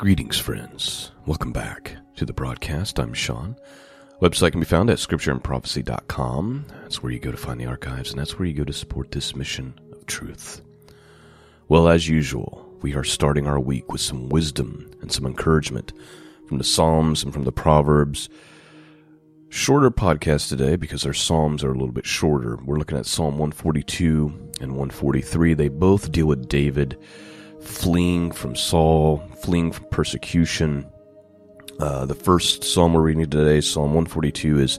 Greetings, friends. Welcome back to the broadcast. I'm Shawn. Website can be found at scriptureandprophecy.com. That's where you go to find the archives, and that's where you go to support this mission of truth. Well, as usual, we are starting our week with some wisdom and some encouragement from the Psalms and from the Proverbs. Shorter podcast today because our Psalms are a little bit shorter. We're looking at Psalm 142 and 143. They both deal with David fleeing from Saul, fleeing from persecution. Uh, the first psalm we're reading today, Psalm 142, is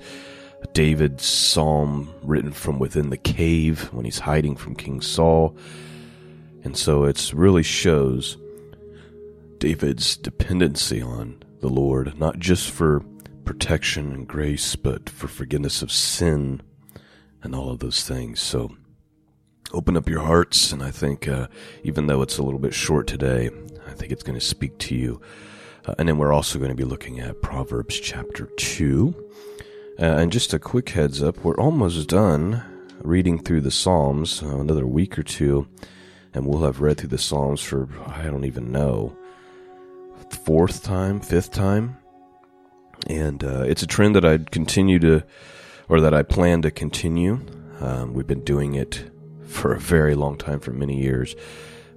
David's psalm written from within the cave when he's hiding from King Saul. And so it really shows David's dependency on the Lord, not just for protection and grace, but for forgiveness of sin and all of those things. So open up your hearts, and I think uh, even though it's a little bit short today, I think it's going to speak to you. Uh, and then we're also going to be looking at Proverbs chapter 2. Uh, and just a quick heads up, we're almost done reading through the Psalms, uh, another week or two, and we'll have read through the Psalms for, I don't even know, fourth time, fifth time. And uh, it's a trend that I'd continue to, or that I plan to continue. Um, we've been doing it for a very long time, for many years.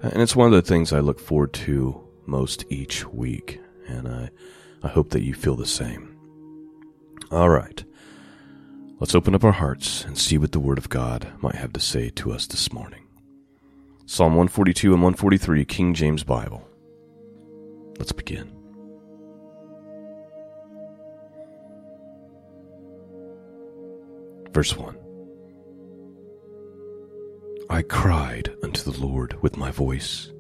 And it's one of the things I look forward to most each week. And I, I hope that you feel the same. All right. Let's open up our hearts and see what the Word of God might have to say to us this morning. Psalm 142 and 143, King James Bible. Let's begin. Verse 1 I cried unto the Lord with my voice.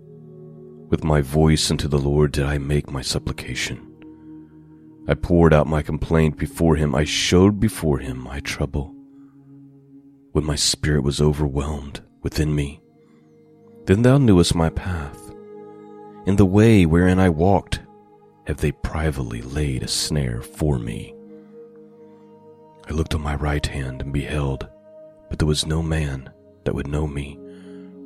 With my voice unto the Lord did I make my supplication. I poured out my complaint before him. I showed before him my trouble. When my spirit was overwhelmed within me, then thou knewest my path. In the way wherein I walked, have they privately laid a snare for me. I looked on my right hand and beheld, but there was no man that would know me.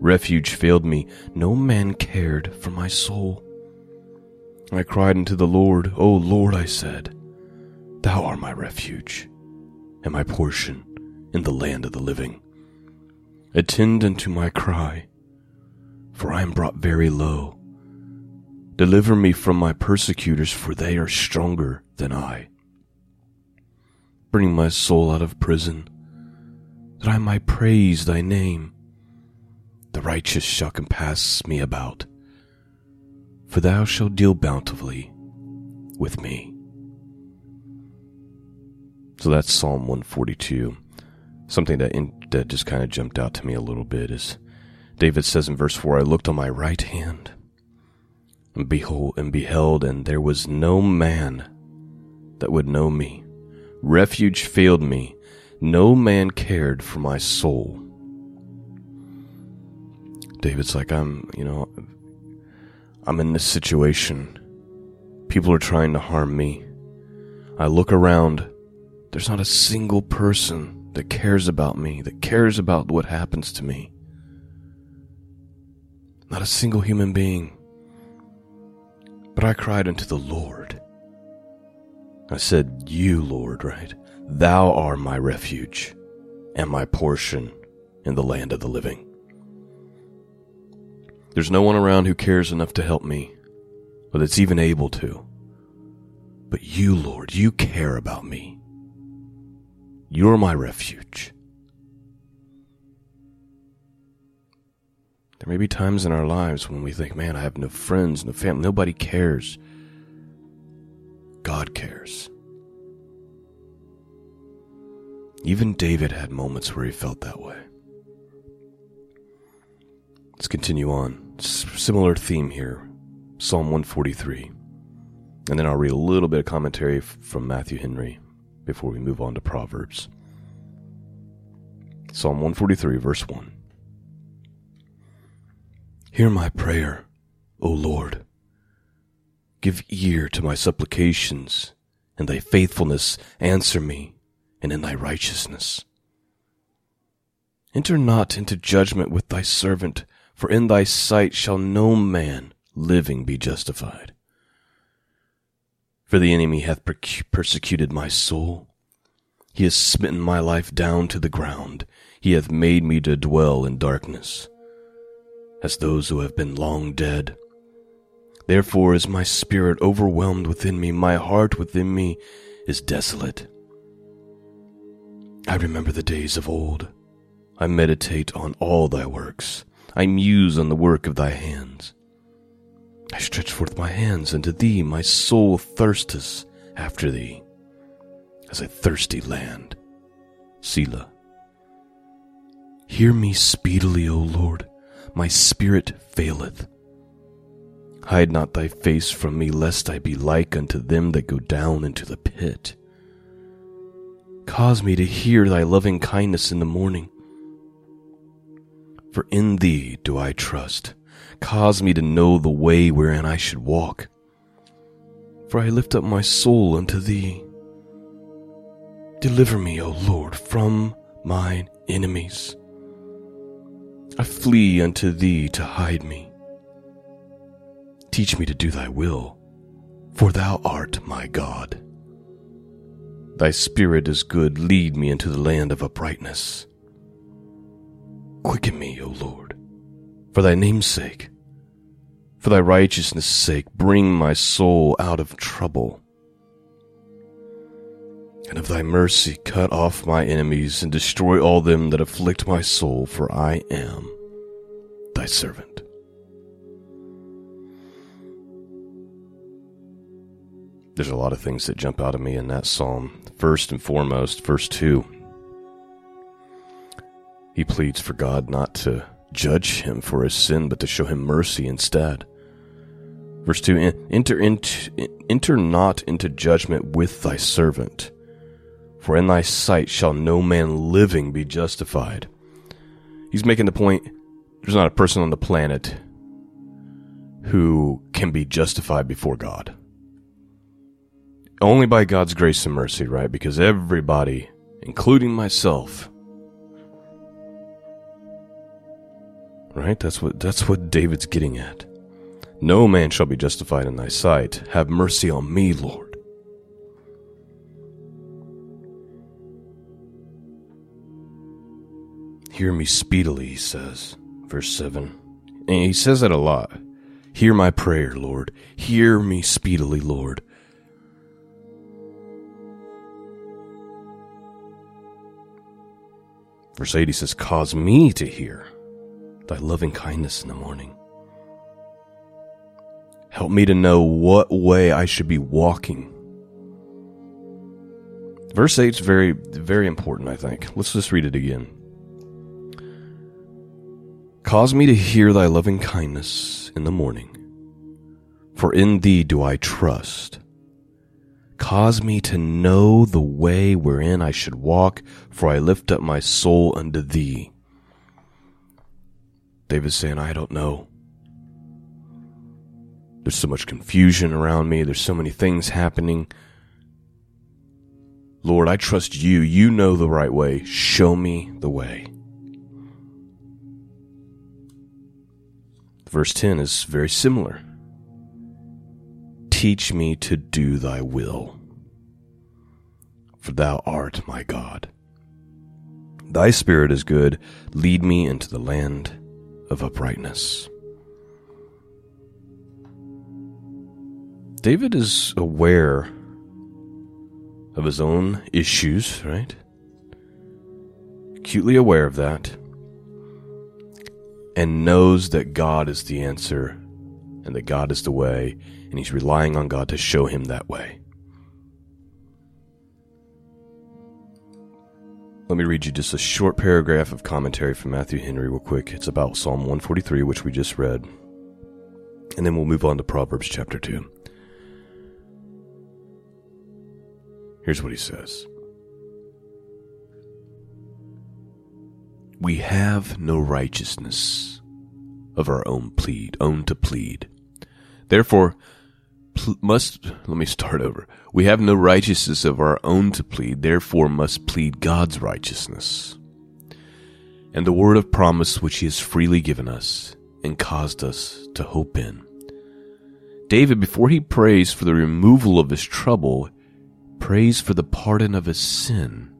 Refuge failed me. No man cared for my soul. I cried unto the Lord, O Lord, I said, Thou art my refuge and my portion in the land of the living. Attend unto my cry, for I am brought very low. Deliver me from my persecutors, for they are stronger than I. Bring my soul out of prison that I might praise thy name. The righteous shall compass me about, for thou shalt deal bountifully with me. So that's Psalm 142. Something that in, that just kind of jumped out to me a little bit is David says in verse 4 I looked on my right hand and behold and beheld and there was no man that would know me refuge failed me no man cared for my soul. David's like, I'm, you know, I'm in this situation. People are trying to harm me. I look around. There's not a single person that cares about me, that cares about what happens to me. Not a single human being. But I cried unto the Lord. I said, You, Lord, right? Thou art my refuge and my portion in the land of the living. There's no one around who cares enough to help me, or that's even able to. But you, Lord, you care about me. You're my refuge. There may be times in our lives when we think, man, I have no friends, no family, nobody cares. God cares. Even David had moments where he felt that way. Let's continue on. similar theme here Psalm 143. And then I'll read a little bit of commentary from Matthew Henry before we move on to Proverbs. Psalm 143, verse 1. Hear my prayer, O Lord. Give ear to my supplications, and thy faithfulness answer me and in thy righteousness. Enter not into judgment with thy servant, for in thy sight shall no man living be justified. For the enemy hath persecuted my soul. He has smitten my life down to the ground. He hath made me to dwell in darkness, as those who have been long dead. Therefore is my spirit overwhelmed within me, my heart within me is desolate. I remember the days of old. I meditate on all thy works. I muse on the work of thy hands. I stretch forth my hands unto thee, my soul thirsteth after thee, as a thirsty land. Selah. Hear me speedily, O Lord, my spirit faileth. Hide not thy face from me, lest I be like unto them that go down into the pit. Cause me to hear thy loving kindness in the morning. For in thee do I trust. Cause me to know the way wherein I should walk. For I lift up my soul unto thee. Deliver me, O Lord, from mine enemies. I flee unto thee to hide me. Teach me to do thy will, for thou art my God. Thy spirit is good, lead me into the land of uprightness. Quicken me, O Lord, for thy name's sake. For thy righteousness' sake, bring my soul out of trouble. And of thy mercy, cut off my enemies and destroy all them that afflict my soul, for I am thy servant. There's a lot of things that jump out of me in that psalm. First and foremost, verse 2. He pleads for God not to judge him for his sin, but to show him mercy instead. Verse 2 enter, into, enter not into judgment with thy servant, for in thy sight shall no man living be justified. He's making the point there's not a person on the planet who can be justified before God only by God's grace and mercy, right? Because everybody, including myself, right? That's what that's what David's getting at. No man shall be justified in thy sight. Have mercy on me, Lord. Hear me speedily, he says, verse 7. And he says that a lot. Hear my prayer, Lord. Hear me speedily, Lord. Verse 80 says, Cause me to hear thy loving kindness in the morning. Help me to know what way I should be walking. Verse 8 is very, very important, I think. Let's just read it again. Cause me to hear thy loving kindness in the morning, for in thee do I trust. Cause me to know the way wherein I should walk, for I lift up my soul unto thee. David's saying, I don't know. There's so much confusion around me. There's so many things happening. Lord, I trust you. You know the right way. Show me the way. Verse 10 is very similar. Teach me to do thy will. For thou art my God. Thy spirit is good. Lead me into the land of uprightness. David is aware of his own issues, right? Acutely aware of that. And knows that God is the answer and that God is the way and he's relying on God to show him that way. Let me read you just a short paragraph of commentary from Matthew Henry, real quick. It's about Psalm 143, which we just read. And then we'll move on to Proverbs chapter 2. Here's what he says We have no righteousness of our own plead, own to plead. Therefore, must, let me start over. We have no righteousness of our own to plead, therefore must plead God's righteousness. And the word of promise which he has freely given us and caused us to hope in. David, before he prays for the removal of his trouble, prays for the pardon of his sin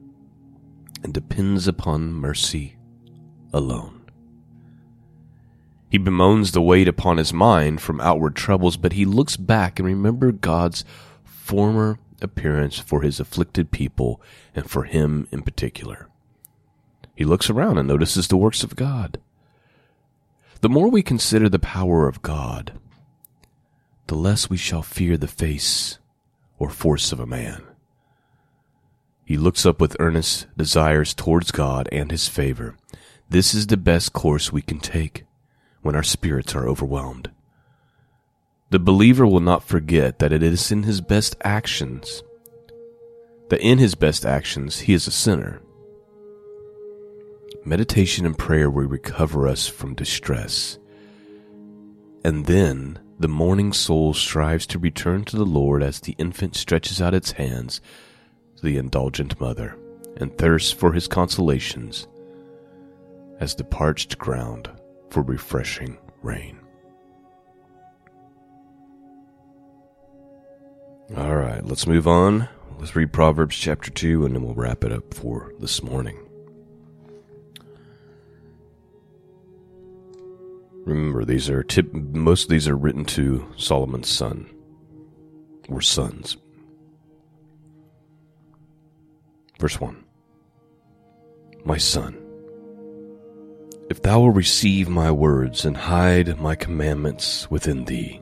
and depends upon mercy alone. He bemoans the weight upon his mind from outward troubles, but he looks back and remembers God's former appearance for his afflicted people and for him in particular. He looks around and notices the works of God. The more we consider the power of God, the less we shall fear the face or force of a man. He looks up with earnest desires towards God and His favor. This is the best course we can take when our spirits are overwhelmed. The believer will not forget that it is in his best actions, that in his best actions he is a sinner. Meditation and prayer will recover us from distress. And then the mourning soul strives to return to the Lord as the infant stretches out its hands to the indulgent mother, and thirsts for his consolations as the parched ground for refreshing rain. All right, let's move on. Let's read Proverbs chapter 2 and then we'll wrap it up for this morning. Remember, these are tip, most of these are written to Solomon's son or sons. Verse 1 My son, if thou will receive my words and hide my commandments within thee,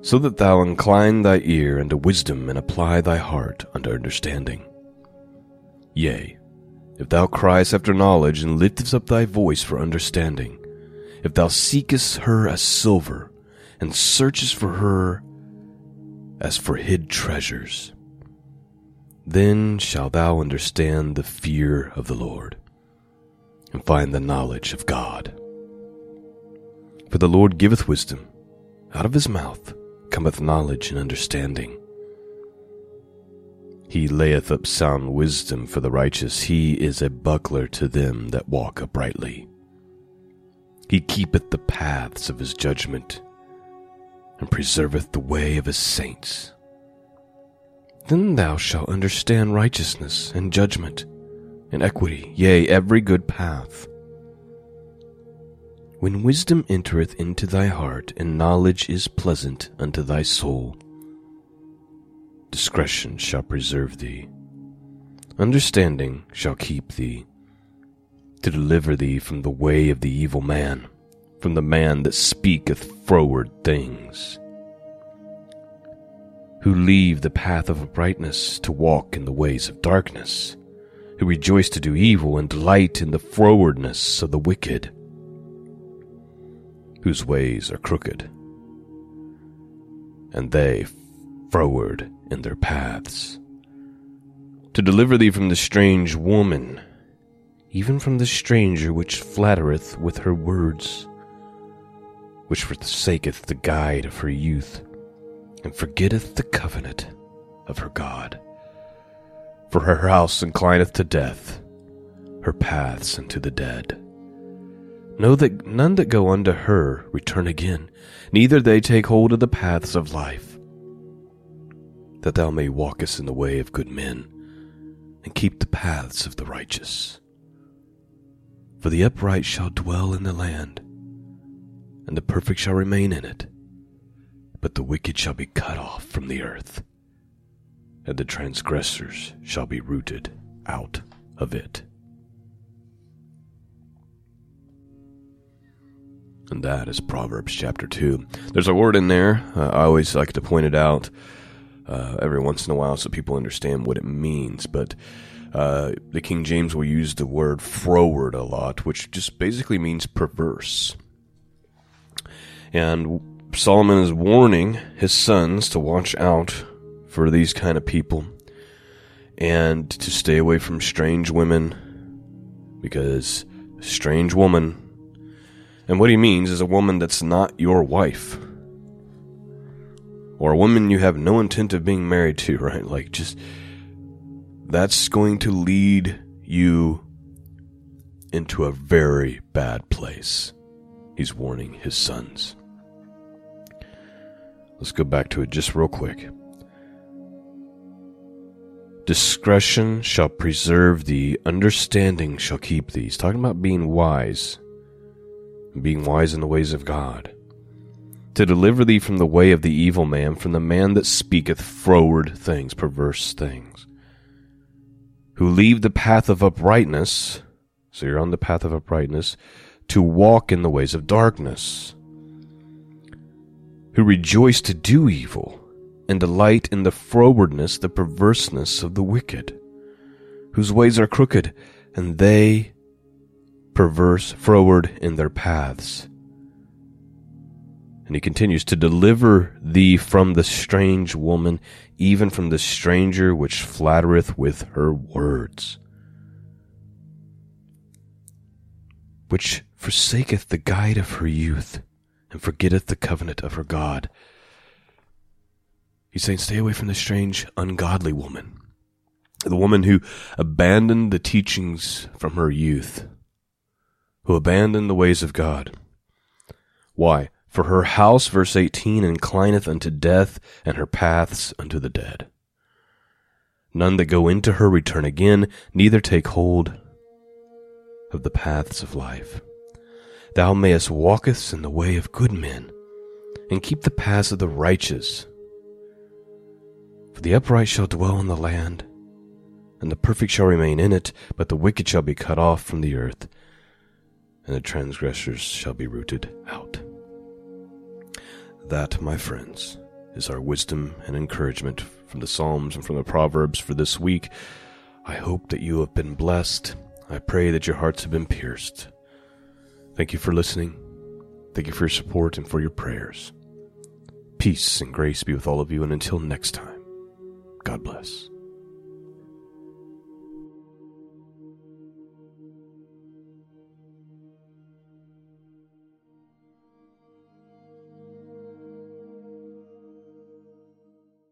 so that thou incline thy ear unto wisdom and apply thy heart unto understanding. Yea, if thou criest after knowledge and liftest up thy voice for understanding, if thou seekest her as silver and searchest for her as for hid treasures, then shalt thou understand the fear of the Lord, and find the knowledge of God. For the Lord giveth wisdom, out of his mouth cometh knowledge and understanding. He layeth up sound wisdom for the righteous, he is a buckler to them that walk uprightly. He keepeth the paths of his judgment, and preserveth the way of his saints. Then thou shalt understand righteousness and judgment and equity, yea, every good path. When wisdom entereth into thy heart, and knowledge is pleasant unto thy soul, discretion shall preserve thee, understanding shall keep thee, to deliver thee from the way of the evil man, from the man that speaketh froward things who leave the path of uprightness to walk in the ways of darkness, who rejoice to do evil and delight in the frowardness of the wicked, whose ways are crooked, and they froward in their paths, to deliver thee from the strange woman, even from the stranger which flattereth with her words, which forsaketh the guide of her youth and forgetteth the covenant of her God. For her house inclineth to death, her paths unto the dead. Know that none that go unto her return again, neither they take hold of the paths of life. That thou may walkest in the way of good men, and keep the paths of the righteous. For the upright shall dwell in the land, and the perfect shall remain in it but the wicked shall be cut off from the earth, and the transgressors shall be rooted out of it. And that is Proverbs chapter 2. There's a word in there. Uh, I always like to point it out uh, every once in a while so people understand what it means. But uh, the King James will use the word froward a lot, which just basically means perverse. And Solomon is warning his sons to watch out for these kind of people and to stay away from strange women because strange woman and what he means is a woman that's not your wife or a woman you have no intent of being married to right? Like just that's going to lead you into a very bad place. He's warning his sons. Let's go back to it just real quick. Discretion shall preserve thee, understanding shall keep thee. He's talking about being wise, being wise in the ways of God. To deliver thee from the way of the evil man, from the man that speaketh froward things, perverse things, who leave the path of uprightness, so you're on the path of uprightness, to walk in the ways of darkness, who rejoice to do evil and delight in the frowardness, the perverseness of the wicked, whose ways are crooked, and they perverse, froward in their paths. And he continues to deliver thee from the strange woman, even from the stranger which flattereth with her words, which forsaketh the guide of her youth, and forgetteth the covenant of her God He's saying, stay away from the strange, ungodly woman. The woman who abandoned the teachings from her youth, who abandoned the ways of God. Why? For her house, verse 18, inclineth unto death, and her paths unto the dead. None that go into her return again, neither take hold of the paths of life. Thou mayest walkest in the way of good men, and keep the paths of the righteous for the upright shall dwell in the land, and the perfect shall remain in it, but the wicked shall be cut off from the earth, and the transgressors shall be rooted out. That, my friends, is our wisdom and encouragement from the Psalms and from the Proverbs for this week. I hope that you have been blessed. I pray that your hearts have been pierced. Thank you for listening. Thank you for your support and for your prayers. Peace and grace be with all of you, and until next time. God bless.